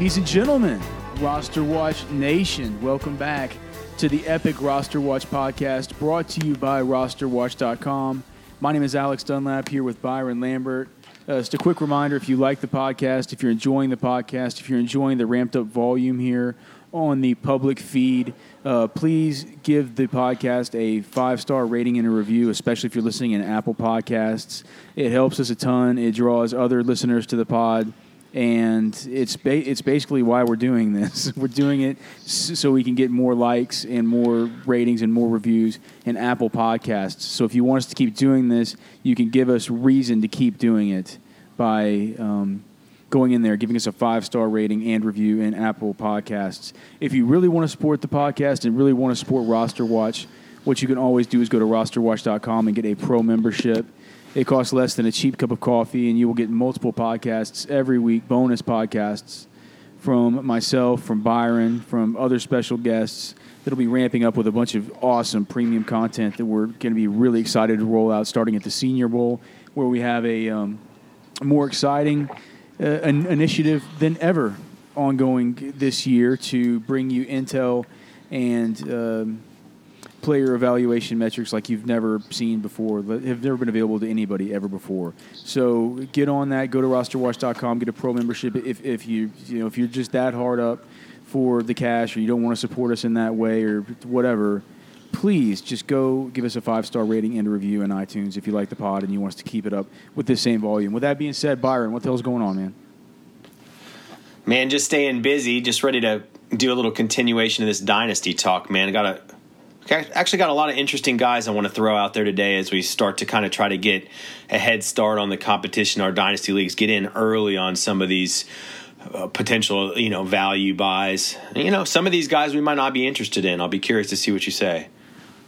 Ladies and gentlemen, Roster Watch Nation, welcome back to the epic Roster Watch podcast brought to you by rosterwatch.com. My name is Alex Dunlap here with Byron Lambert. Uh, just a quick reminder if you like the podcast, if you're enjoying the podcast, if you're enjoying the ramped up volume here on the public feed, uh, please give the podcast a five star rating and a review, especially if you're listening in Apple Podcasts. It helps us a ton, it draws other listeners to the pod and it's ba- it's basically why we're doing this. we're doing it so we can get more likes and more ratings and more reviews in Apple Podcasts. So if you want us to keep doing this, you can give us reason to keep doing it by um, going in there, giving us a five star rating and review in Apple Podcasts. If you really want to support the podcast and really want to support Roster Watch, what you can always do is go to rosterwatch.com and get a pro membership. It costs less than a cheap cup of coffee, and you will get multiple podcasts every week, bonus podcasts from myself, from Byron, from other special guests that'll be ramping up with a bunch of awesome premium content that we're going to be really excited to roll out starting at the Senior Bowl, where we have a um, more exciting uh, an initiative than ever ongoing this year to bring you intel and. Um, player evaluation metrics like you've never seen before, have never been available to anybody ever before. So get on that. Go to rosterwatch.com. Get a pro membership if, if you you know if you're just that hard up for the cash or you don't want to support us in that way or whatever. Please just go give us a five star rating and a review in iTunes if you like the pod and you want us to keep it up with this same volume. With that being said, Byron, what the hell's going on, man? Man, just staying busy, just ready to do a little continuation of this dynasty talk, man. I got a actually got a lot of interesting guys I want to throw out there today as we start to kind of try to get a head start on the competition, our dynasty leagues, get in early on some of these uh, potential, you know, value buys. You know, some of these guys we might not be interested in. I'll be curious to see what you say.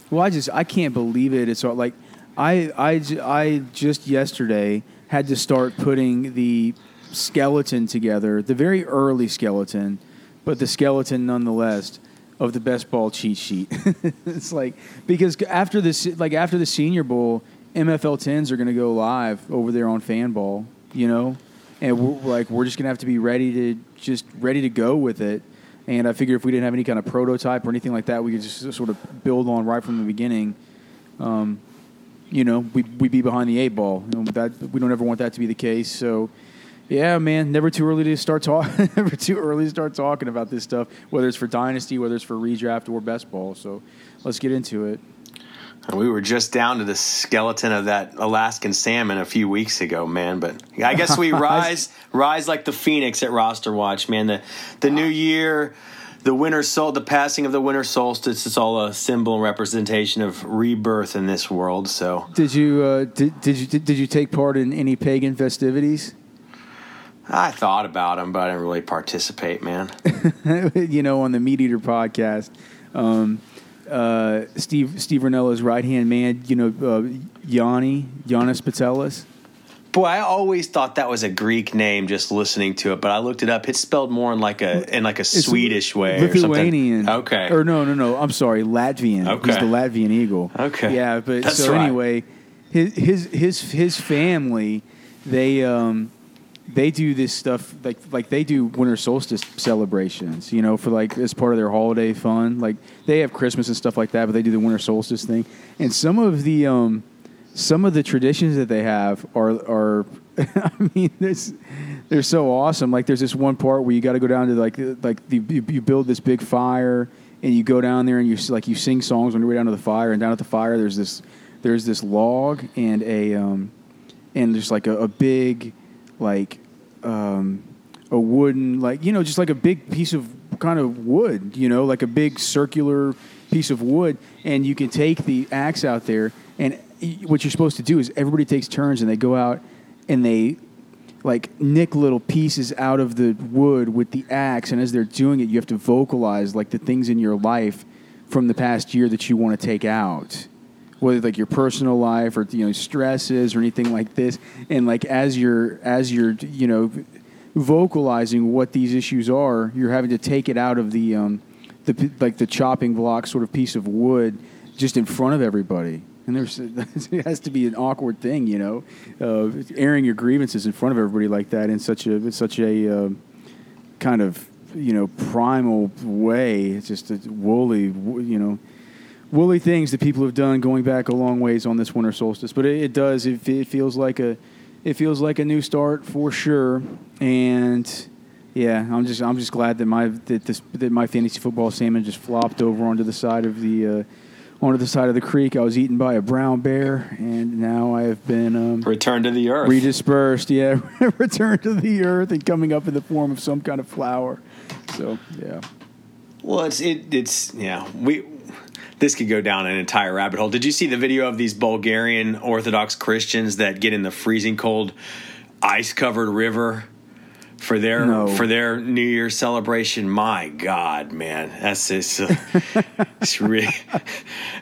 Well, I just I can't believe it. It's all, like I I I just yesterday had to start putting the skeleton together, the very early skeleton, but the skeleton nonetheless of the best ball cheat sheet. it's like because after this, like after the Senior Bowl, MFL tens are going to go live over there on Fanball, you know, and we're like we're just going to have to be ready to just ready to go with it. And I figure if we didn't have any kind of prototype or anything like that, we could just sort of build on right from the beginning. Um, you know, we we'd be behind the eight ball. You know, that we don't ever want that to be the case. So yeah, man, never too early to start talking. never too early to start talking about this stuff, whether it's for dynasty, whether it's for redraft or best ball. So let's get into it. We were just down to the skeleton of that Alaskan salmon a few weeks ago, man. But I guess we rise, rise like the phoenix at Roster Watch, man. The the new year, the winter sol, the passing of the winter solstice is all a symbol and representation of rebirth in this world. So, did you uh, did, did you did, did you take part in any pagan festivities? I thought about them, but I didn't really participate, man. you know, on the Meat Eater podcast, um, uh, Steve Steve Rinella's right hand man, you know, uh, Yanni Janis Putelis. Boy, I always thought that was a Greek name just listening to it, but I looked it up. It's spelled more in like a in like a it's Swedish way, Lithuanian. Or okay, or no, no, no. I'm sorry, Latvian. Okay, he's the Latvian eagle. Okay, yeah, but That's so right. anyway, his his his his family, they um they do this stuff like like they do winter solstice celebrations, you know, for like as part of their holiday fun. Like they have Christmas and stuff like that, but they do the winter solstice thing. And some of the um, some of the traditions that they have are are I mean, this they're so awesome. Like there's this one part where you got to go down to like like the, you, you build this big fire and you go down there and you like you sing songs on your way down to the fire and down at the fire there's this there's this log and a um, and just like a, a big like um, a wooden like you know just like a big piece of kind of wood you know like a big circular piece of wood and you can take the axe out there and what you're supposed to do is everybody takes turns and they go out and they like nick little pieces out of the wood with the axe and as they're doing it you have to vocalize like the things in your life from the past year that you want to take out whether like your personal life or you know stresses or anything like this. And like as you're as you're you know vocalizing what these issues are you're having to take it out of the um the like the chopping block sort of piece of wood just in front of everybody. And there's it has to be an awkward thing you know uh, airing your grievances in front of everybody like that in such a such a uh, kind of you know primal way. It's just a woolly, you know, woolly things that people have done going back a long ways on this winter solstice. But it, it does. It, it feels like a it feels like a new start for sure. And yeah, I'm just I'm just glad that my that this that my fantasy football salmon just flopped over onto the side of the. Uh, onto the side of the creek. I was eaten by a brown bear, and now I have been um, returned to the earth. Redispersed, yeah, returned to the earth and coming up in the form of some kind of flower. So yeah. Well, it's it, it's yeah we. This could go down an entire rabbit hole. Did you see the video of these Bulgarian Orthodox Christians that get in the freezing cold, ice covered river for their no. for their New Year celebration. My God, man, that's it's, uh, it's really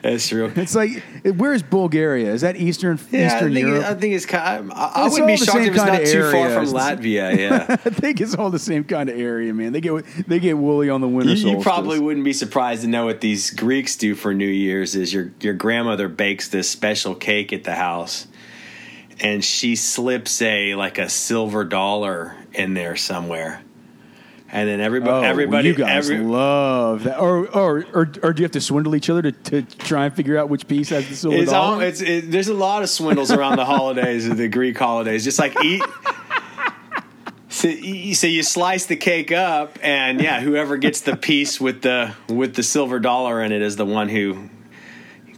it's real. It's like where's Bulgaria? Is that Eastern yeah, Eastern I think, Europe? I think it's kind. Of, I, I wouldn't be shocked if it's not too far from Latvia. Yeah, I think it's all the same kind of area, man. They get they get woolly on the winter. You, you probably wouldn't be surprised to know what these Greeks do for New Year's. Is your your grandmother bakes this special cake at the house and she slips a like a silver dollar in there somewhere. And then everybody, oh, everybody, you guys every, love that, or, or or or do you have to swindle each other to, to try and figure out which piece has the silver it's dollar? All, it's, it, there's a lot of swindles around the holidays, the Greek holidays. Just like eat. So, so you slice the cake up, and yeah, whoever gets the piece with the with the silver dollar in it is the one who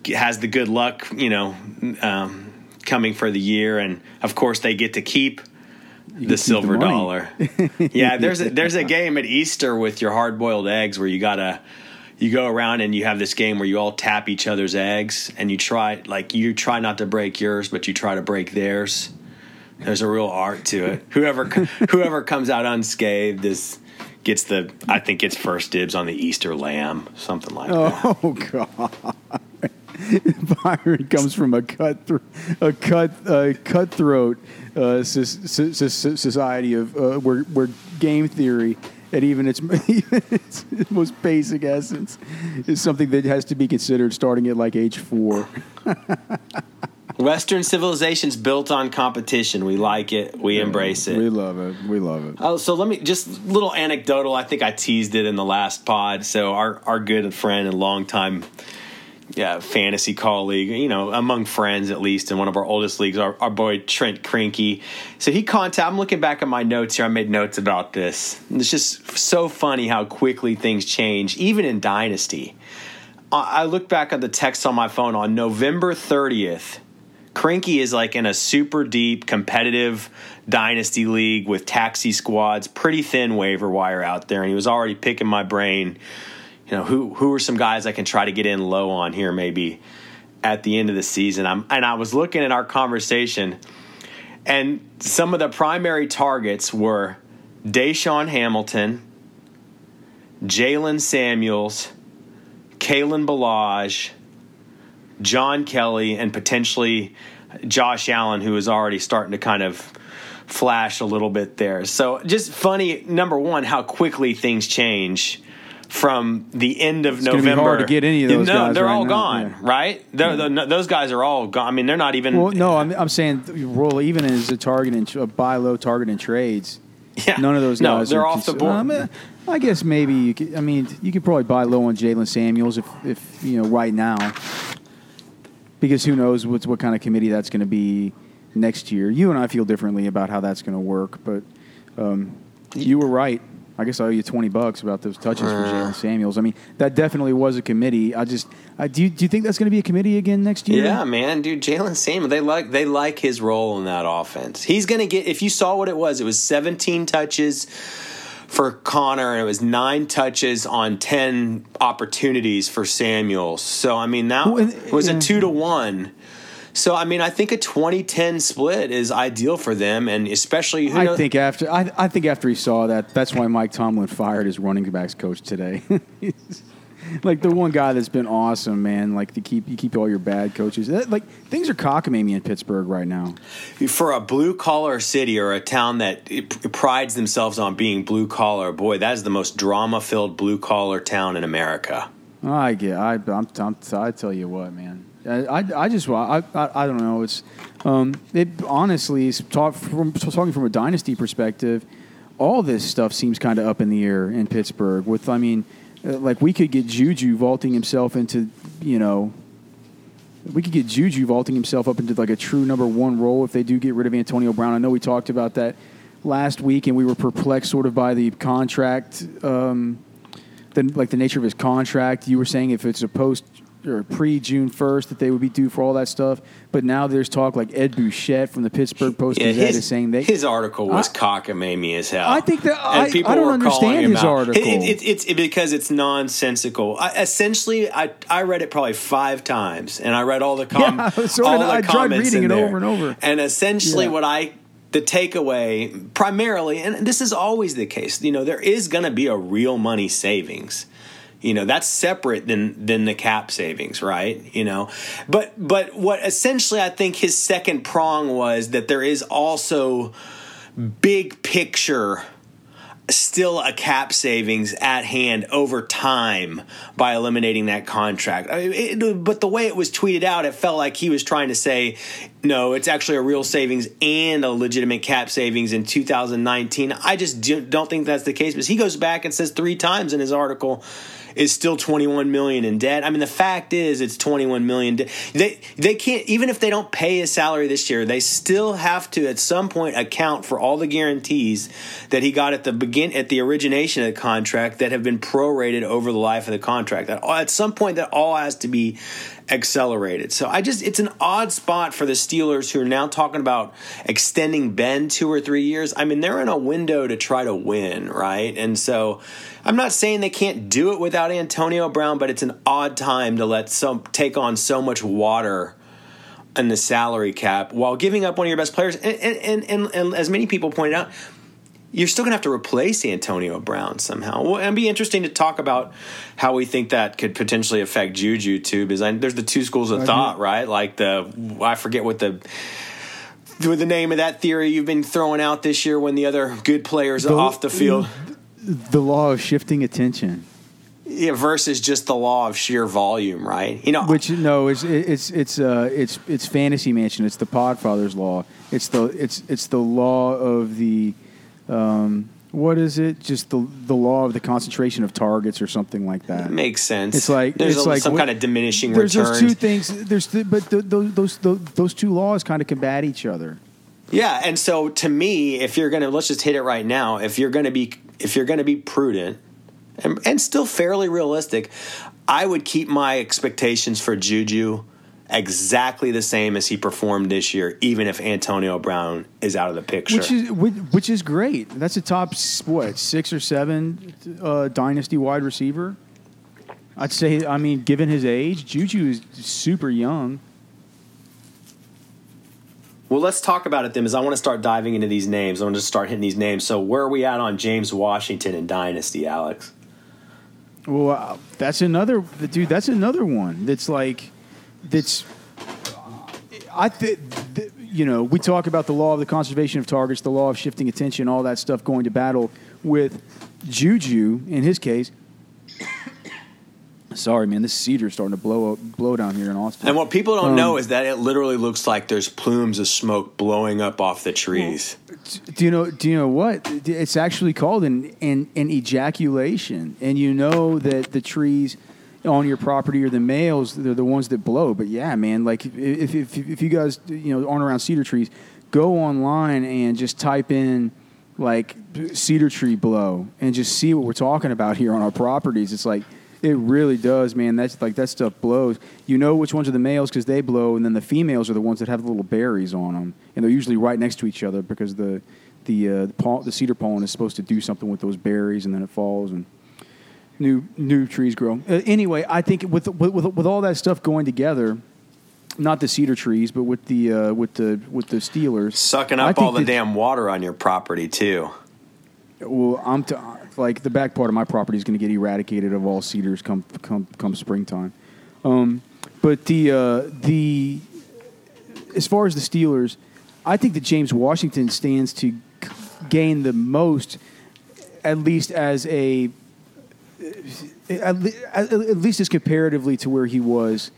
has the good luck, you know, um, coming for the year, and of course they get to keep you the silver the dollar. yeah, there's a, there's a game at Easter with your hard boiled eggs where you gotta you go around and you have this game where you all tap each other's eggs and you try like you try not to break yours, but you try to break theirs. There's a real art to it. Whoever whoever comes out unscathed is gets the I think gets first dibs on the Easter lamb, something like that. Oh god. Byron comes from a cut a cut uh, cutthroat uh, society of uh, where where game theory at even its, even its most basic essence is something that has to be considered starting at like age four. Western civilization's built on competition. We like it. We yeah, embrace it. We love it. We love it. Oh, so let me just little anecdotal. I think I teased it in the last pod. So our our good friend and longtime yeah, fantasy colleague, you know, among friends at least in one of our oldest leagues, our, our boy Trent Krinky. So he contacted, I'm looking back at my notes here, I made notes about this. It's just so funny how quickly things change, even in Dynasty. I, I look back at the text on my phone on November 30th. Krinky is like in a super deep competitive dynasty league with taxi squads, pretty thin waiver wire out there, and he was already picking my brain you know, who who are some guys I can try to get in low on here maybe at the end of the season. I'm and I was looking at our conversation and some of the primary targets were DaeSean Hamilton, Jaylen Samuels, Kalen Ballage, John Kelly, and potentially Josh Allen, who is already starting to kind of flash a little bit there. So just funny, number one, how quickly things change from the end of it's November. hard to get any of those no, guys. they're right all now. gone, yeah. right? Yeah. those guys are all gone. I mean, they're not even. Well, no, I'm, I'm saying, even as a target in a buy low target in trades, yeah. none of those guys. No, they're off cons- the board. Um, I guess maybe you could. I mean, you could probably buy low on Jaylen Samuels if, if you know, right now, because who knows what what kind of committee that's going to be next year. You and I feel differently about how that's going to work, but um, you were right. I guess I owe you twenty bucks about those touches for Jaylen Samuels. I mean, that definitely was a committee. I just, I, do you, do you think that's going to be a committee again next year? Yeah, man, dude, Jaylen Samuels. They like they like his role in that offense. He's going to get. If you saw what it was, it was seventeen touches for Connor, and it was nine touches on ten opportunities for Samuels. So I mean, that well, was a two to one. So I mean, I think a 2010 split is ideal for them, and especially. I knows? think after I, I, think after he saw that, that's why Mike Tomlin fired his running backs coach today. like the one guy that's been awesome, man. Like to keep you keep all your bad coaches. Like things are cockamamie in Pittsburgh right now. For a blue collar city or a town that prides themselves on being blue collar, boy, that is the most drama filled blue collar town in America. I get. I I'm, I'm, I tell you what, man. I, I just I, I, I don't know. It's um, it honestly talk from talking from a dynasty perspective. all this stuff seems kind of up in the air in Pittsburgh. With I mean, uh, like we could get Juju vaulting himself into you know. We could get Juju vaulting himself up into like a true number one role if they do get rid of Antonio Brown. I know we talked about that last week, and we were perplexed sort of by the contract, um, the, like the nature of his contract. You were saying if it's a post or pre June first that they would be due for all that stuff. But now there's talk like Ed Bouchette from the Pittsburgh Post Gazette is saying they his article was I- cockamamie as hell. I think that- And I- people I don't understand his out. article. It- it- it's it, because it's nonsensical. I, essentially, I I read it probably five times, and I read all the com- Yeah, so all the I. Tried reading it there. over and over. And essentially, Yeah. what I the takeaway primarily, and this is always the case. You know, there is going to be a real money savings. You know, that's separate than than the cap savings, right? You know, but but what essentially I think his second prong was that there is also big picture still a cap savings at hand over time by eliminating that contract. I mean, it, but the way it was tweeted out, it felt like he was trying to say, no, it's actually a real savings and a legitimate cap savings in 2019. I just do- don't think that's the case because he goes back and says three times in his article is still 21 million in debt. I mean, the fact is, it's 21 million. de- They they can't even if they don't pay his salary this year, they still have to at some point account for all the guarantees that he got at the begin at the origination of the contract that have been prorated over the life of the contract. That at some point, that all has to be accelerated. So I just it's an odd spot for the Steelers who are now talking about extending Ben two or three years. I mean, they're in a window to try to win, right? And so I'm not saying they can't do it without Antonio Brown, but it's an odd time to let some take on so much water in the salary cap while giving up one of your best players. And and, and, and, and as many people pointed out, you're still going to have to replace Antonio Brown somehow. Well, it'd be interesting to talk about how we think that could potentially affect Juju too, because I, there's the two schools of thought, right? Like the I forget what the with the name of that theory you've been throwing out this year when the other good players are off the field. the law of shifting attention. Yeah, versus just the law of sheer volume, right? You know, Which no, it's it's it's uh it's it's fantasy mansion. It's the Podfather's law. It's the it's it's the law of the um what is it? Just the the law of the concentration of targets or something like that. makes sense. It's like there's it's a, like some what- kind of diminishing There's returns. those two things. There's the, but the, those, those those those two laws kind of combat each other. Yeah, and so to me, if you're gonna let's just hit it right now. If you're gonna be if you're gonna be prudent and, and still fairly realistic, I would keep my expectations for Juju exactly the same as he performed this year, even if Antonio Brown is out of the picture. Which is which, is great. That's a top what six or seven uh, dynasty wide receiver. I'd say. I mean, given his age, Juju is super young. well, let's talk about it then, as I want to start diving into these names. I want to start hitting these names. So, where are we at on James Washington and Dynasty, Alex? Well, uh, that's another dude. That's another one. That's like, that's. I think you know we talk about the law of the conservation of targets, the law of shifting attention, all that stuff going to battle with Juju in his case. Sorry, man. This cedar's starting to blow up, blow down here in Austin. And what people don't Um, know is that it literally looks like there's plumes of smoke blowing up off the trees. Do you know? Do you know what? It's actually called an, an an ejaculation, and you know that the trees on your property or the males. They're the ones that blow. But yeah, man, like if if if you guys you know aren't around cedar trees, go online and just type in like cedar tree blow and just see what we're talking about here on our properties. It's like. It really does, man. That's like that stuff blows. You know which ones are the males because they blow, and then the females are the ones that have the little berries on them, and they're usually right next to each other because the the uh, the, the cedar pollen is supposed to do something with those berries, and then it falls and new new trees grow. Uh, anyway, I think with, with with with all that stuff going together, not the cedar trees, but with the uh, with the with the Steelers Sucking up all the that- damn water on your property, too. Well, I'm t- like the back part of my property is going to get eradicated of all cedars come come come springtime. Um, but the uh, the as far as the Steelers, I think that James Washington stands to gain the most, at least as a at, le- at at least as comparatively to where he was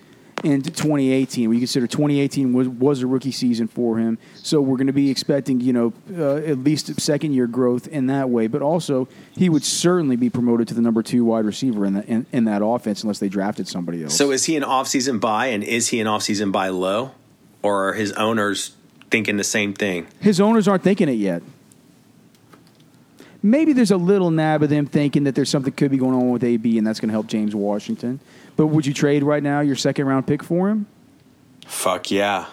in 2018. We consider 2018 was, was a rookie season for him, so we're going to be expecting you know uh, at least second year growth in that way. But also, he would certainly be promoted to the number two wide receiver in, the, in, in that offense unless they drafted somebody else. So is he an offseason buy, and is he an offseason buy low, or are his owners thinking the same thing? His owners aren't thinking it yet. Maybe there's a little nab of them thinking that there's something could be going on with AB, and that's going to help James Washington. But would you trade right now your second round pick for him? Fuck yeah.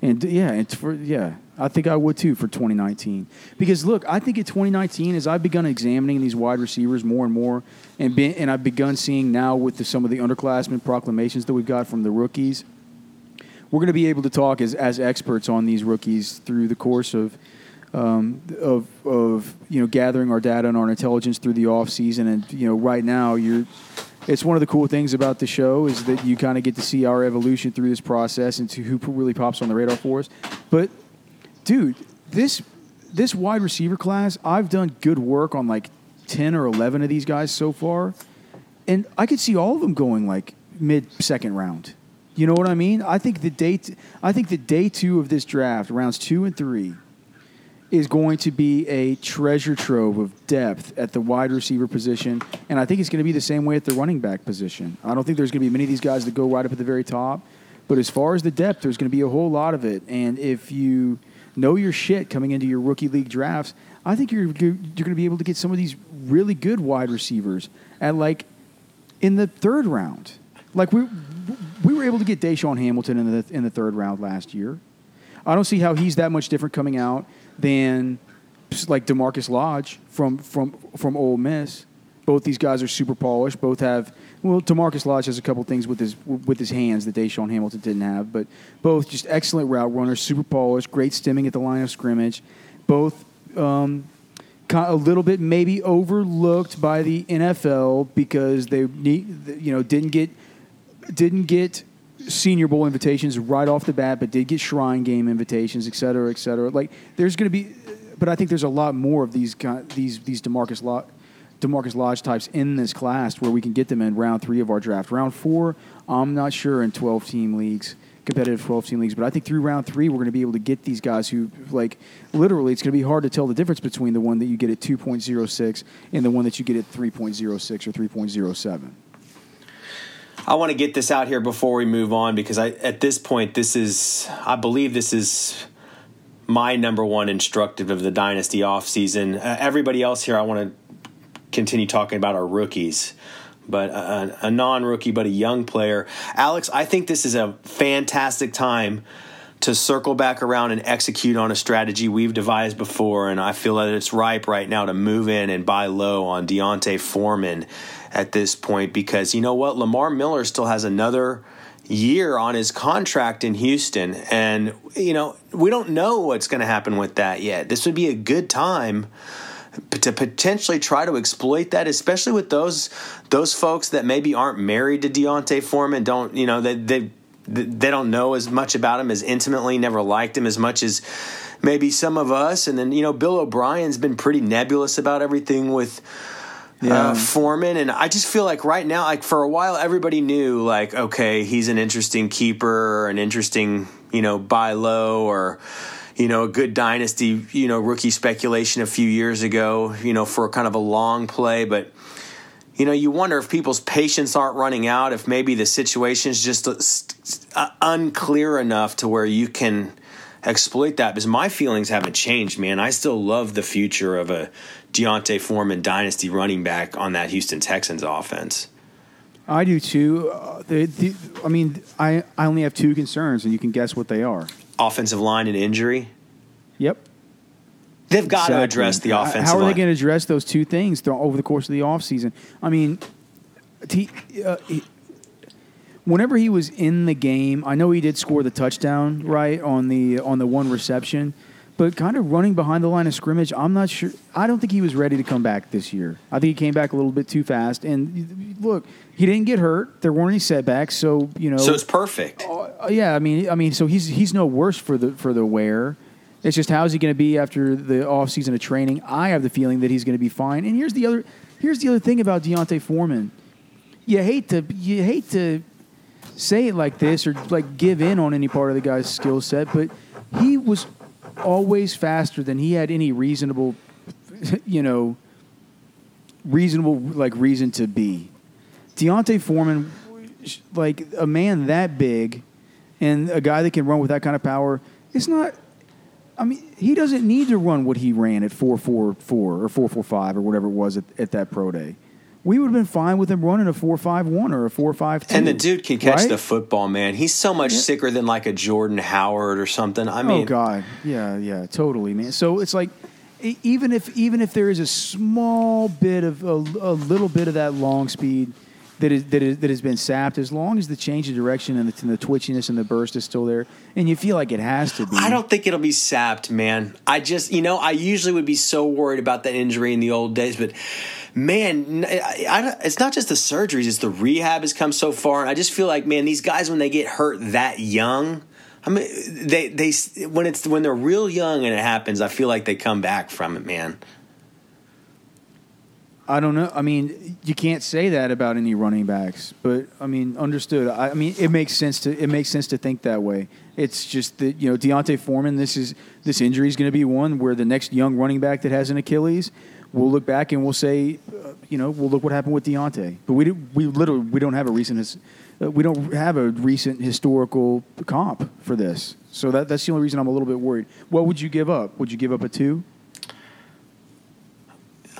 And yeah, and for yeah, I think I would too for 2019. Because look, I think in 2019, as I've begun examining these wide receivers more and more, and been, and I've begun seeing now with the, some of the underclassmen proclamations that we've got from the rookies, we're going to be able to talk as as experts on these rookies through the course of. Um, of of you know gathering our data and our intelligence through the off season and you know right now you're it's one of the cool things about the show is that you kind of get to see our evolution through this process and to who really pops on the radar for us. But, dude, this this wide receiver class, I've done good work on like ten or eleven of these guys so far, and I could see all of them going like mid second round. You know what I mean? I think the day t- I think the day two of this draft, rounds two and three, is going to be a treasure trove of depth at the wide receiver position, and I think it's going to be the same way at the running back position. I don't think there's going to be many of these guys that go right up at the very top, but as far as the depth, there's going to be a whole lot of it. And if you know your shit coming into your rookie league drafts, I think you're you're going to be able to get some of these really good wide receivers at like in the third round. Like we we were able to get DaeSean Hamilton in the in the third round last year. I don't see how he's that much different coming out than like DaMarkus Lodge from from from Ole Miss. Both these guys are super polished. Both have well, DaMarkus Lodge has a couple things with his with his hands that DaeSean Hamilton didn't have, but both just excellent route runners, super polished, great stemming at the line of scrimmage. Both um, a little bit maybe overlooked by the NFL because they need, you know didn't get didn't get Senior Bowl invitations right off the bat, but did get Shrine Game invitations, et cetera, et cetera. Like there's going to be, but I think there's a lot more of these these these DaMarkus Lodge, DaMarkus Lodge types in this class where we can get them in round three of our draft. Round four, I'm not sure in 12 team leagues, competitive 12 team leagues, but I think through round three we're going to be able to get these guys who like literally it's going to be hard to tell the difference between the one that you get at 2.06 and the one that you get at 3.06 or 3.07. I want to get this out here before we move on because I at this point this is I believe this is my number one instructive of the dynasty offseason. Uh, everybody else here I want to continue talking about our rookies. But a, a non rookie, but a young player. Alex, I think this is a fantastic time to circle back around and execute on a strategy we've devised before. And I feel that it's ripe right now to move in and buy low on D'Onta Foreman at this point because you know what? Lamar Miller still has another year on his contract in Houston. And, you know, we don't know what's going to happen with that yet. This would be a good time to potentially try to exploit that, especially with those those folks that maybe aren't married to D'Onta Foreman, don't you know they they they don't know as much about him as intimately, never liked him as much as maybe some of us. And then you know Bill O'Brien's been pretty nebulous about everything with yeah. uh, Foreman, and I just feel like right now, like for a while, everybody knew like, okay, he's an interesting keeper, an interesting, you know, buy low, or you know, a good dynasty, you know, rookie speculation a few years ago, you know, for kind of a long play, but. You know, you wonder if people's patience aren't running out, if maybe the situation is just uh, unclear enough to where you can exploit that. Because my feelings haven't changed, man. I still love the future of a D'Onta Foreman dynasty running back on that Houston Texans offense. I do too. Uh, the, the, I mean, I, I only have two concerns, and you can guess what they are offensive line and injury. Yep. They've got exactly. to address the offensive How are line. they going to address those two things over the course of the offseason? I mean, t- uh, whenever he was in the game, I know he did score the touchdown right on the on the one reception, but kind of running behind the line of scrimmage, I'm not sure. I don't think he was ready to come back this year. I think he came back a little bit too fast. And look, he didn't get hurt. There weren't any setbacks, so you know. So it's perfect. Uh, yeah, I mean, I mean, so he's he's no worse for the for the wear. It's just how is he going to be after the off season of training? I have the feeling that he's going to be fine. And here's the other here's the other thing about D'Onta Foreman. You hate to you hate to say it like this or like give in on any part of the guy's skill set, but he was always faster than he had any reasonable, you know, reasonable like reason to be. D'Onta Foreman, like a man that big, and a guy that can run with that kind of power, it's not. I mean, he doesn't need to run what he ran at four four four or four four five or whatever it was at, at that pro day. We would have been fine with him running a four five one or a four five two. And the dude can catch right? the football, man. He's so much Yeah. sicker than like a Jordan Howard or something. I mean, oh God, yeah, yeah, totally, man. So it's like, even if even if there is a small bit of a, a little bit of that long speed that is that is that has been sapped, as long as the change of direction and the, and the twitchiness and the burst is still there, and you feel like it has to be. I don't think it'll be sapped, man. I just, you know, I usually would be so worried about that injury in the old days, but man, I, I, it's not just the surgeries; it's the rehab has come so far, and I just feel like, man, these guys when they get hurt that young. I mean, they they when it's when they're real young and it happens, I feel like they come back from it, man. I don't know. I mean, you can't say that about any running backs, but I mean, understood. I, I mean, it makes sense to it makes sense to think that way. It's just that you know D'Onta Foreman. This is this injury is going to be one where the next young running back that has an Achilles, we'll look back and we'll say, uh, you know, we'll look what happened with D'Onta. But we do, we literally we don't have a recent his, uh, we don't have a recent historical comp for this. So that that's the only reason I'm a little bit worried. What would you give up? Would you give up a two?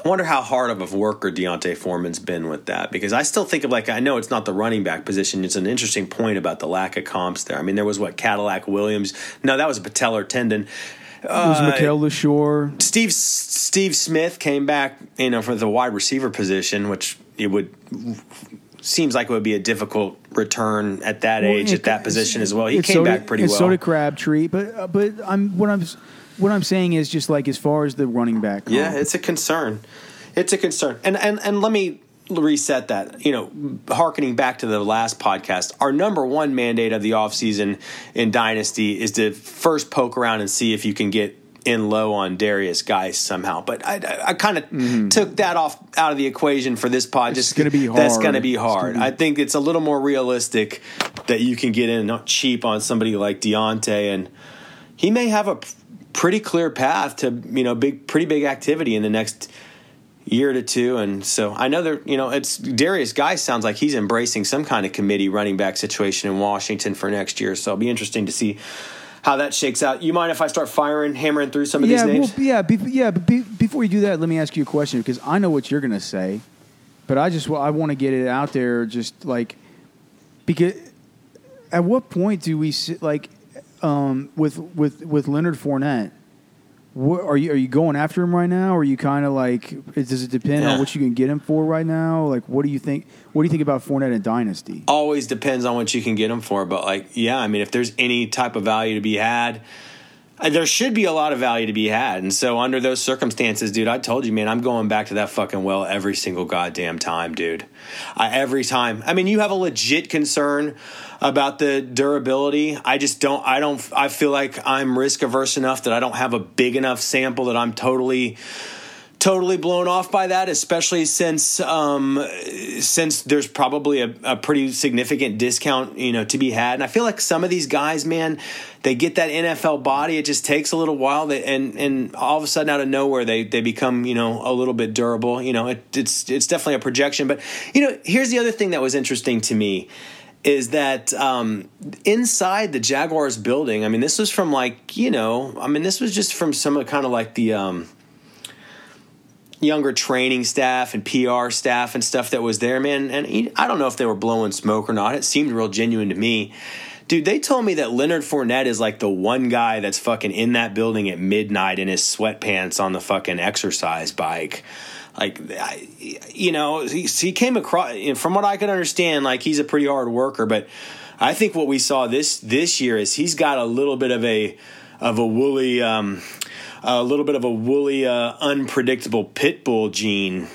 I wonder how hard of a worker D'Onta Foreman's been with that because I still think of like I know it's not the running back position. It's an interesting point about the lack of comps there. I mean, there was what Cadillac Williams. No, that was a patellar tendon. Was Uh, Mikel Leshoure. Steve Steve Smith came back, you know, for the wide receiver position, which it would seems like it would be a difficult return at that Well, age it- at that position as well. He came so back did- pretty well. So did Crabtree, but uh, but I'm what I'm what I'm saying is just like as far as the running back. Yeah, comp, it's a concern. It's a concern. And and and let me reset that. You know, harkening back to the last podcast, our number one mandate of the offseason in Dynasty is to first poke around and see if you can get in low on Derrius Guice somehow. But I, I, I kind of took that off out of the equation for this pod. Mm-hmm. It's Just gonna be That's going to be hard. be- I think it's a little more realistic that you can get in not cheap on somebody like D'Onta and he may have a pretty clear path to you know big pretty big activity in the next year to two and so i know there you know it's Derrius Guice sounds like he's embracing some kind of committee running back situation in washington for next year so it'll be interesting to see how that shakes out you mind if i start firing hammering through some of yeah, these names well, yeah, be, yeah. But be, before you do that, let me ask you a question because I know what you're going to say, but I just I want to get it out there, just like because at what point do we sit like um, with with with Leonard Fournette? What, are you are you going after him right now? Or are you kind of like it- does it depend Yeah. on what you can get him for right now? Like what do you think? What do you think about Fournette and Dynasty? always depends on what you can get him for but like yeah i mean if there's any type of value to be had there should be a lot of value to be had. And so under those circumstances dude i told you man i'm going back to that fucking well every single goddamn time dude. I, every time. I mean you have a legit concern about the durability. I just don't i don't i feel like i'm risk averse enough that i don't have a big enough sample that i'm totally totally blown off by that, especially since um, since there's probably a, a pretty significant discount you know to be had. And I feel like some of these guys, man, they get that NFL body. It just takes a little while, they, and and all of a sudden out of nowhere they they become you know a little bit durable. You know, it, it's it's definitely a projection. But you know, here's the other thing that was interesting to me is that um, inside the Jaguars building, I mean, this was from like, you know, I mean, this was just from some kind of like the um, younger training staff and PR staff and stuff that was there, man. And I don't know if they were blowing smoke or not. It seemed real genuine to me. Dude, they told me that Leonard Fournette is like the one guy that's fucking in that building at midnight in his sweatpants on the fucking exercise bike. Like, I, you know, he, he came across, from what I could understand, like he's a pretty hard worker. But I think what we saw this this year is he's got a little bit of a of a woolly, um, a little bit of a woolly, uh, unpredictable pit bull gene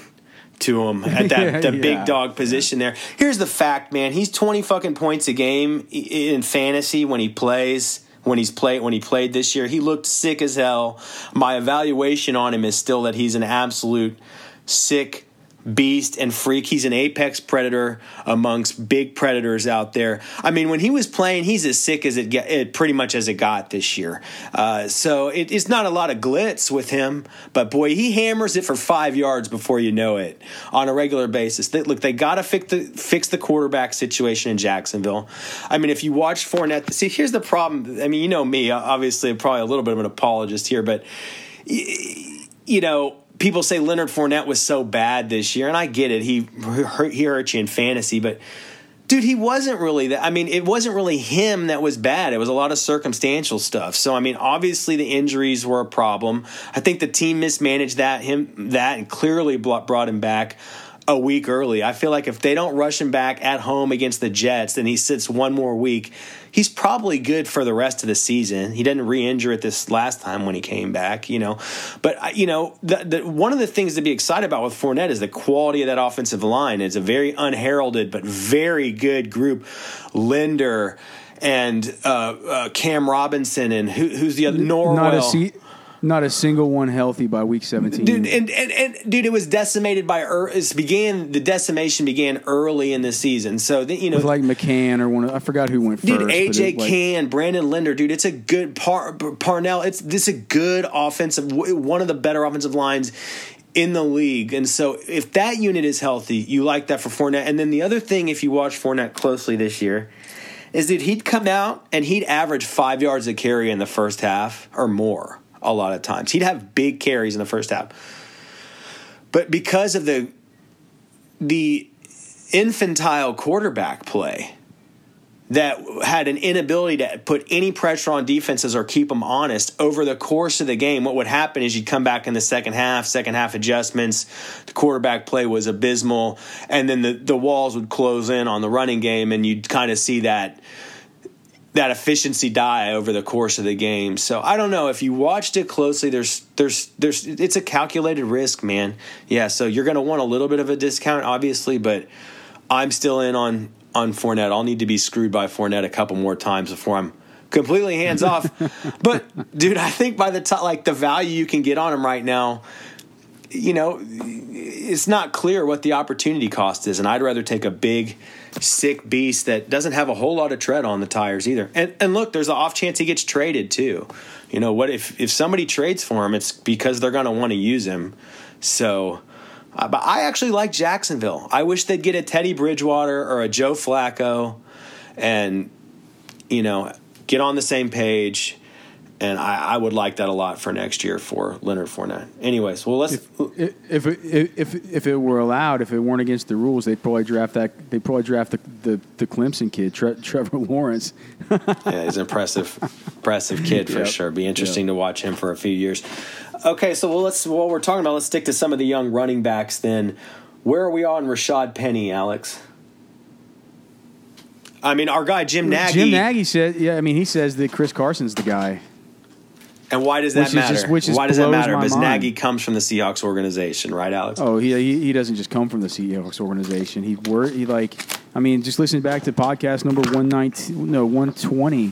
to him at that the yeah. big dog position there. Here's the fact, man. He's 20 fucking points a game in fantasy when he plays. When he's played when he played this year, he looked sick as hell. My evaluation on him is still that he's an absolute sick beast and freak. He's an apex predator amongst big predators out there. I mean, when he was playing, he's as sick as it get, it pretty much as it got this year. Uh, so it, it's not a lot of glitz with him, but boy, he hammers it for five yards before you know it on a regular basis. They, look, they got to fix the fix the quarterback situation in Jacksonville. I mean, if you watch Fournette, see, here's the problem. I mean, you know me, obviously, I'm probably a little bit of an apologist here, but you know people say Leonard Fournette was so bad this year, and I get it. He hurt, he hurt you in fantasy, but dude, he wasn't really that. I mean, it wasn't really him that was bad. It was a lot of circumstantial stuff. So, I mean, obviously the injuries were a problem. I think the team mismanaged that him that and clearly brought him back a week early. I feel like if they don't rush him back at home against the Jets, then he sits one more week he's probably good for the rest of the season. He didn't re-injure it this last time when he came back, you know. But you know, the, the, one of the things to be excited about with Fournette is the quality of that offensive line. It's a very unheralded but very good group. Linder and uh, uh, Cam Robinson and who, who's the other Norwell. Not a. Not a single one healthy by week 17. Dude, and, and, and dude, it was decimated by it began the decimation began early in the season. So the, you know, like McCann or one, of, I forgot who went dude, first. AJ like, Cann, Brandon Linder, dude, it's a good par, Parnell. It's this a good offensive, one of the better offensive lines in the league. And so if that unit is healthy, you like that for Fournette. And then the other thing, if you watch Fournette closely this year, is that he'd come out and he'd average five yards a carry in the first half or more a lot of times. He'd have big carries in the first half. But because of the the infantile quarterback play that had an inability to put any pressure on defenses or keep them honest over the course of the game, what would happen is you'd come back in the second half, second half adjustments, the quarterback play was abysmal, and then the, the walls would close in on the running game, and you'd kind of see that that efficiency die over the course of the game. So I don't know if you watched it closely. There's there's there's it's a calculated risk, man. Yeah, so you're going to want a little bit of a discount, obviously, but I'm still in on on Fournette. I'll need to be screwed by Fournette a couple more times before I'm completely hands off. but dude, I think by the time like the value you can get on him right now, you know, it's not clear what the opportunity cost is, and I'd rather take a big sick beast that doesn't have a whole lot of tread on the tires either. And and look, there's an off chance he gets traded too. You know what? If if somebody trades for him, it's because they're going to want to use him. So, uh, but I actually like Jacksonville. I wish they'd get a Teddy Bridgewater or a Joe Flacco, and you know, get on the same page and I, I, would like that a lot for next year for Leonard Fournette. Anyways, well, let's. If if if if, if it were allowed, if it weren't against the rules, they'd probably draft that. They'd probably draft the the, the Clemson kid, Tre, Trevor Lawrence. yeah, he's an impressive, impressive kid for yep. sure. Be interesting yep. to watch him for a few years. Okay, so well, let's while we're talking about, let's stick to some of the young running backs. Then, where are we on Rashad Penny, Alex? I mean, our guy Jim Nagy. Jim Nagy said, "Yeah, I mean, he says that Chris Carson's the guy." And why does that which matter? Just, which why does that matter? Because mind. Nagy comes from the Seahawks organization, right, Alex? Oh, he, he, doesn't just come from the Seahawks organization. He were he like I mean, just listen back to podcast number one nineteen, no one twenty,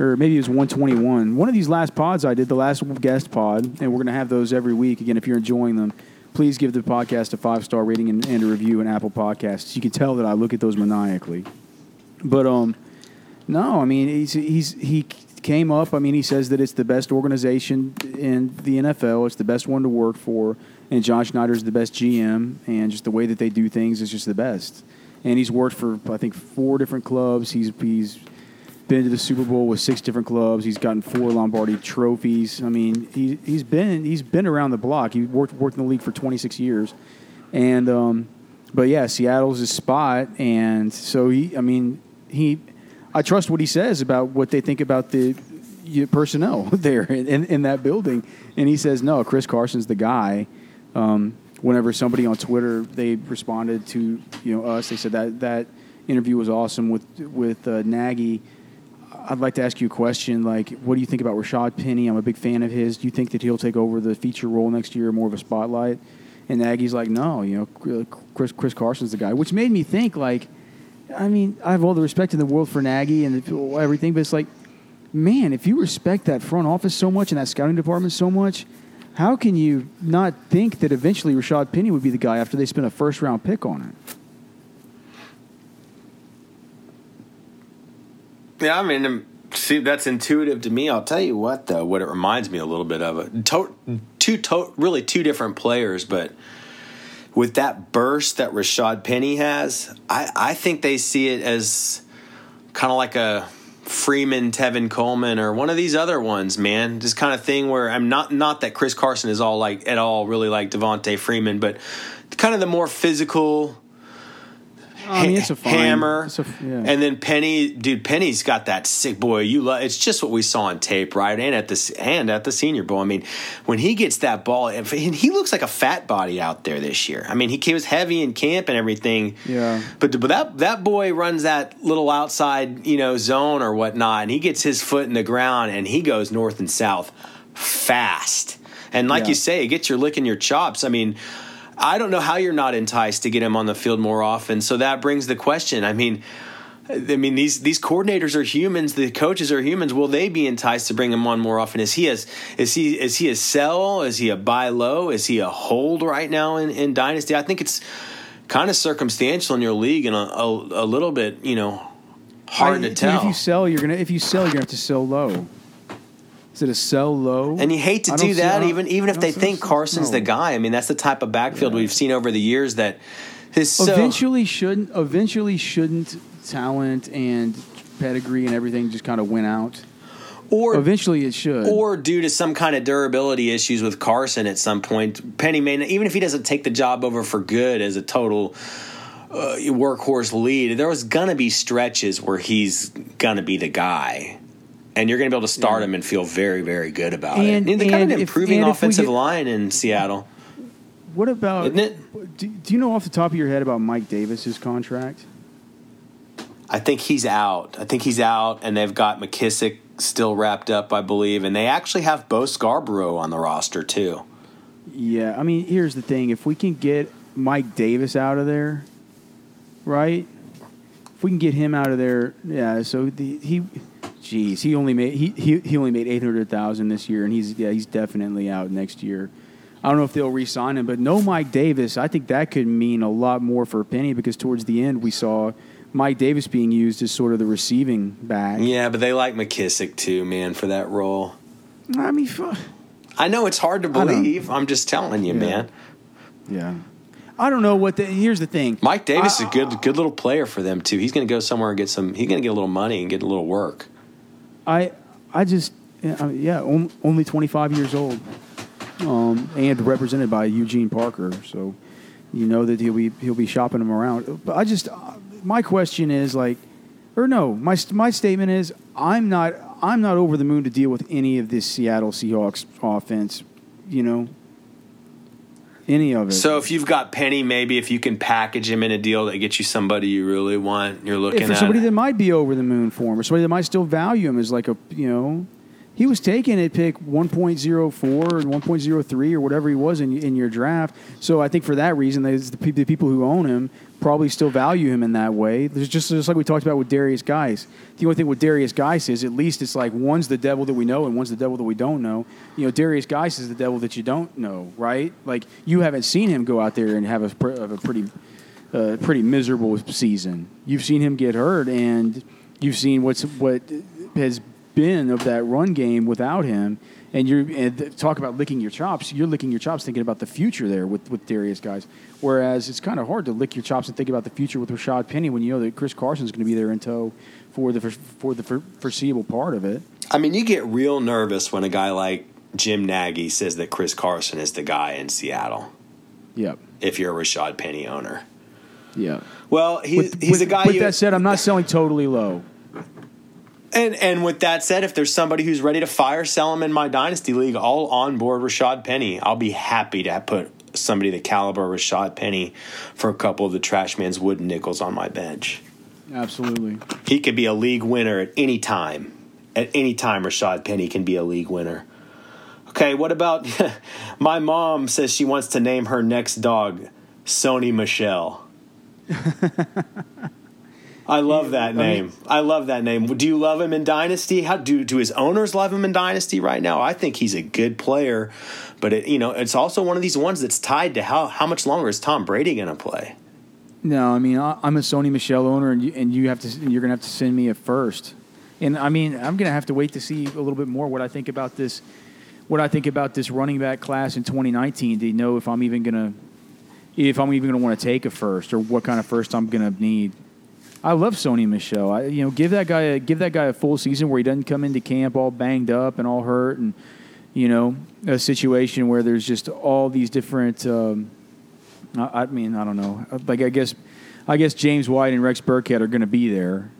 or maybe it was one twenty one. One of these last pods I did, the last guest pod, and we're gonna have those every week. Again, if you're enjoying them, please give the podcast a five star rating and, and a review in Apple Podcasts. You can tell that I look at those maniacally. But um, no, I mean he's he's he came up. I mean, he says that it's the best organization in the NFL. It's the best one to work for, and John Schneider's the best GM, and just the way that they do things is just the best. And he's worked for I think four different clubs. He's he's been to the Super Bowl with six different clubs. He's gotten four Lombardi trophies. I mean, he he's been he's been around the block. He worked worked in the league for 26 years, and um, but yeah, Seattle's his spot, and so he I mean he I trust what he says about what they think about the personnel there in, in that building. And he says, no, Chris Carson's the guy. Um, whenever somebody on Twitter they responded to you know us, they said that that interview was awesome with with uh, Nagy. I'd like to ask you a question. Like, what do you think about Rashad Penny? I'm a big fan of his. Do you think that he'll take over the feature role next year, more of a spotlight? And Nagy's like, no, you know, Chris Chris Carson's the guy, which made me think like I mean, I have all the respect in the world for Nagy and everything, but it's like, man, if you respect that front office so much and that scouting department so much, How can you not think that eventually Rashad Penny would be the guy after they spent a first round pick on it? Yeah, I mean, see, that's intuitive to me. I'll tell you what, though, what it reminds me a little bit of it. To- two, to- really two different players, but with that burst that Rashad Penny has, I, I think they see it as kind of like a Freeman, Tevin Coleman, or one of these other ones, man. This kind of thing where I'm not not that Chris Carson is all like at all really like Devonta Freeman, but kind of the more physical I mean, it's a fine, hammer, it's a- yeah. and then Penny, dude, Penny's got that sick boy. You love. It's just what we saw on tape, right? And at the and at the Senior Bowl. I mean, when he gets that ball, and he looks like a fat body out there this year. I mean, he was heavy in camp and everything. Yeah. But but that that boy runs that little outside you know zone or whatnot, and he gets his foot in the ground and he goes north and south fast. And like Yeah. you say, it gets your licking your chops. I mean. I don't know how you're not enticed to get him on the field more often. So that brings the question. I mean, I mean these these coordinators are humans. The coaches are humans. Will they be enticed to bring him on more often? Is he as is he is he a sell? Is he a buy low? Is he a hold right now in, in dynasty? I think it's kind of circumstantial in your league and a, a, a little bit you know hard I- to tell. If you sell, you're gonna. If you sell, you're gonna have to sell low. Is it a sell low? And you hate to see- that, even even if they think Carson's the guy. I mean, that's the type of backfield we've seen over the years that is so. eventually shouldn't eventually shouldn't talent and pedigree and everything just kind of went out. or Eventually, it should. or due to some kind of durability issues with Carson at some point, Penny may even if he doesn't take the job over for good as a total uh, workhorse lead, there was gonna be stretches where he's gonna be the guy. And you're going to be able to start him and feel very, very good about And- it. And they an if- improving if offensive get- line in Seattle. what about? Isn't it? Do, do you know off the top of your head about Mike Davis's contract? I think he's out. I think he's out, and they've got McKissic still wrapped up, I believe, and they actually have Bo Scarborough on the roster too. Yeah, I mean, here's the thing: if we can get Mike Davis out of there, right? If we can get him out of there, yeah. So the, he, geez, he only made he he, he only made eight hundred thousand this year, and he's yeah he's definitely out next year. I don't know if they'll re-sign him, but no Mike Davis. I think that could mean a lot more for Penny because towards the end we saw Mike Davis being used as sort of the receiving back. Yeah, but they like McKissic too, man, for that role. I mean, I know it's hard to believe. I'm just telling you, Yeah. man. yeah. I don't know what the. Here's the thing. Mike Davis I- is a good, good little player for them too. He's going to go somewhere and get some. He's going to get a little money and get a little work. I I just yeah, I mean, yeah on- only 25 years old, um, and represented by Eugene Parker. So you know that he'll be he'll be shopping them around. But I just uh, my question is like, or no, my my statement is I'm not I'm not over the moon to deal with any of this Seattle Seahawks offense. You know, any of it. So if you've got Penny, maybe if you can package him in a deal that gets you somebody you really want, you're looking if at somebody that might be over the moon for him, or somebody that might still value him as like a you know, he was taken at pick 1.04 or 1.03 or whatever he was in in your draft. So I think for that reason, the, the people who own him probably still value him in that way. There's just just like we talked about with Derrius Guice. The only thing with Derrius Guice is at least it's like one's the devil that we know and one's the devil that we don't know. You know, Derrius Guice is the devil that you don't know, right? Like you haven't seen him go out there and have a, have a pretty a pretty miserable season. You've seen him get hurt, and you've seen what's what has been of that run game without him. And you're and talk about licking your chops. You're licking your chops thinking about the future there with, with Derrius Guice. Whereas it's kind of hard to lick your chops and think about the future with Rashad Penny when you know that Chris Carson's going to be there in tow for the for, for the for, foreseeable part of it. I mean, you get real nervous when a guy like Jim Nagy says that Chris Carson is the guy in Seattle. Yep. If you're a Rashad Penny owner, Yeah. well, he, With, he's with, a guy. With you, that said, I'm not selling totally low. And and with that said, if there's somebody who's ready to fire sell him in my dynasty league, all on board Rashad Penny. I'll be happy to put somebody the caliber of Rashad Penny for a couple of the trash man's wooden nickels on my bench. Absolutely. He could be a league winner at any time. At any time, Rashad Penny can be a league winner. Okay, what about my mom says she wants to name her next dog Sony Michel. I love that name. I, love that name. Do you love him in Dynasty? How do do his owners love him in Dynasty right now? I think he's a good player, but it, you know, it's also one of these ones that's tied to how how much longer is Tom Brady going to play? No, I mean I, am a Sony Michel owner, and you, and you have to you're going to have to send me a first, and I mean I'm going to have to wait to see a little bit more what I think about this, what I think about this running back class in 2019 to know if I'm even going to, if I'm even going to want to take a first or what kind of first I'm going to need. I love Sony Michel. I, you know, give that guy a, give that guy a full season where he doesn't come into camp all banged up and all hurt, and you know, a situation where there's just all these different. Um, I, I, mean, I don't know. Like I guess, I guess James White and Rex Burkhead are going to be there,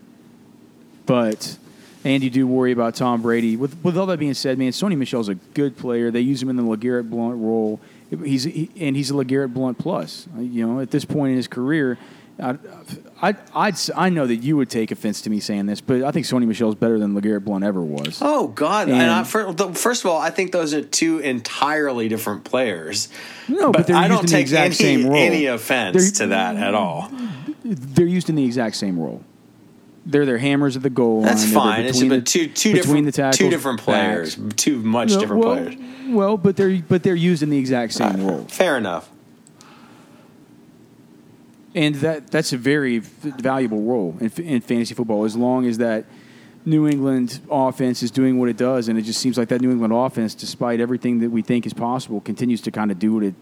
but. And you do worry about Tom Brady. With with all that being said, man, Sony Michel's a good player. They use him in the LeGarrette Blunt role. He's he, and he's a LeGarrette Blunt plus. You know, at this point in his career, I, I, I'd, I know that you would take offense to me saying this, but I think Sony Michel is better than LeGarrette Blunt ever was. Oh God! And, and I, first of all, I think those are two entirely different players. No, but, but I don't take any, any, offense they're, to that at all. They're used in the exact same role. They're their hammers at the goal That's line. fine. It's but two two different tackles, two different players, backs. two much no, different well, players. Well, but they're but they're used in the exact same uh, role. Fair enough and that that's a very valuable role in, in fantasy football. As long as that New England offense is doing what it does, and it just seems like that New England offense, despite everything that we think is possible, continues to kind of do what it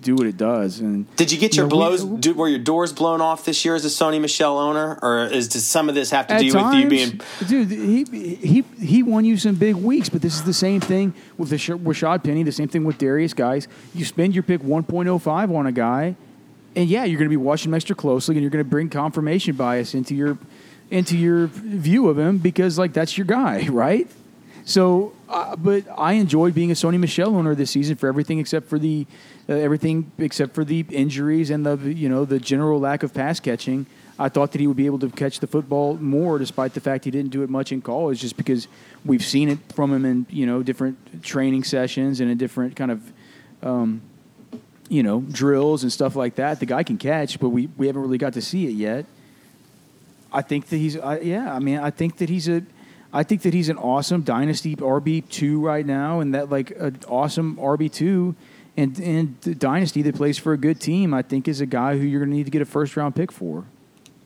do what it does. And did you get your you know, blows? We, do, were your doors blown off this year as a Sony Michel owner, or is does some of this have to do times, with you being? Dude, he he he won you some big weeks, but this is the same thing with the Rashad Penny. The same thing with Derrius Guice. You spend your pick one point oh five on a guy and yeah, you're going to be watching him extra closely, and you're going to bring confirmation bias into your into your view of him because like that's your guy, right? So, uh, but I enjoyed being a Sony Michel owner this season for everything except for the uh, everything except for the injuries and the you know the general lack of pass catching. I thought that he would be able to catch the football more, despite the fact he didn't do it much in college, just because we've seen it from him in you know different training sessions and in different kind of um, you know, drills and stuff like that. The guy can catch, but we, we haven't really got to see it yet. I think that he's, I, yeah, I mean, I think that he's a, I think that he's an awesome dynasty RB two right now, and that like an awesome RB two, and and dynasty that plays for a good team. I think is a guy who you're going to need to get a first round pick for.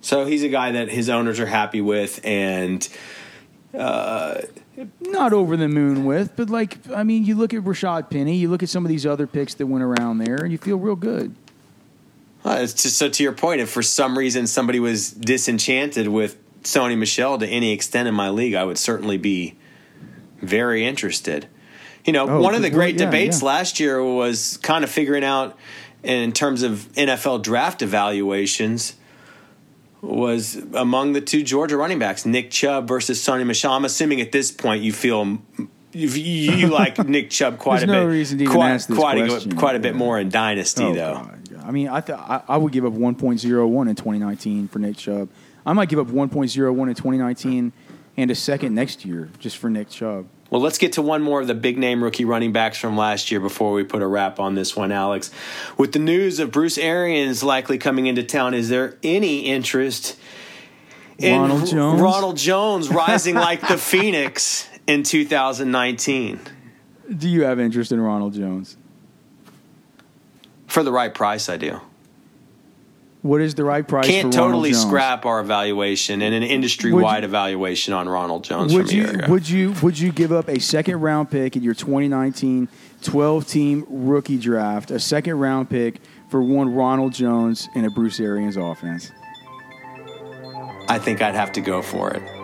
So he's a guy that his owners are happy with, and uh, not over the moon with, but like I mean, you look at Rashad Penny, you look at some of these other picks that went around there, and you feel real good. Uh, it's just so to your point, if for some reason somebody was disenchanted with Sony Michel to any extent in my league, I would certainly be very interested. You know, oh, one of the great well, yeah, debates yeah. last year was kind of figuring out in terms of NFL draft evaluations was among the two Georgia running backs, Nick Chubb versus Sony Michel. I'm assuming at this point you feel you, you like Nick Chubb quite a no bit. Reason to quite, quite a, quite a bit more in Dynasty, oh, though. God. I mean, I, th- I, I would give up 1.01 in 2019 for Nick Chubb. I might give up 1.01 in 2019 and a second next year just for Nick Chubb. Well, let's get to one more of the big name rookie running backs from last year before we put a wrap on this one, Alex. With the news of Bruce Arians likely coming into town, is there any interest in Ronald Jones, Ronald Jones rising like the Phoenix in 2019? Do you have interest in Ronald Jones? For the right price, I do. What is the right price? Can't totally scrap our evaluation and an industry-wide evaluation on Ronald Jones would from you. Would you would you give up a second round pick in your 2019 12 team rookie draft, a second round pick for one Ronald Jones in a Bruce Arians offense? I think I'd have to go for it.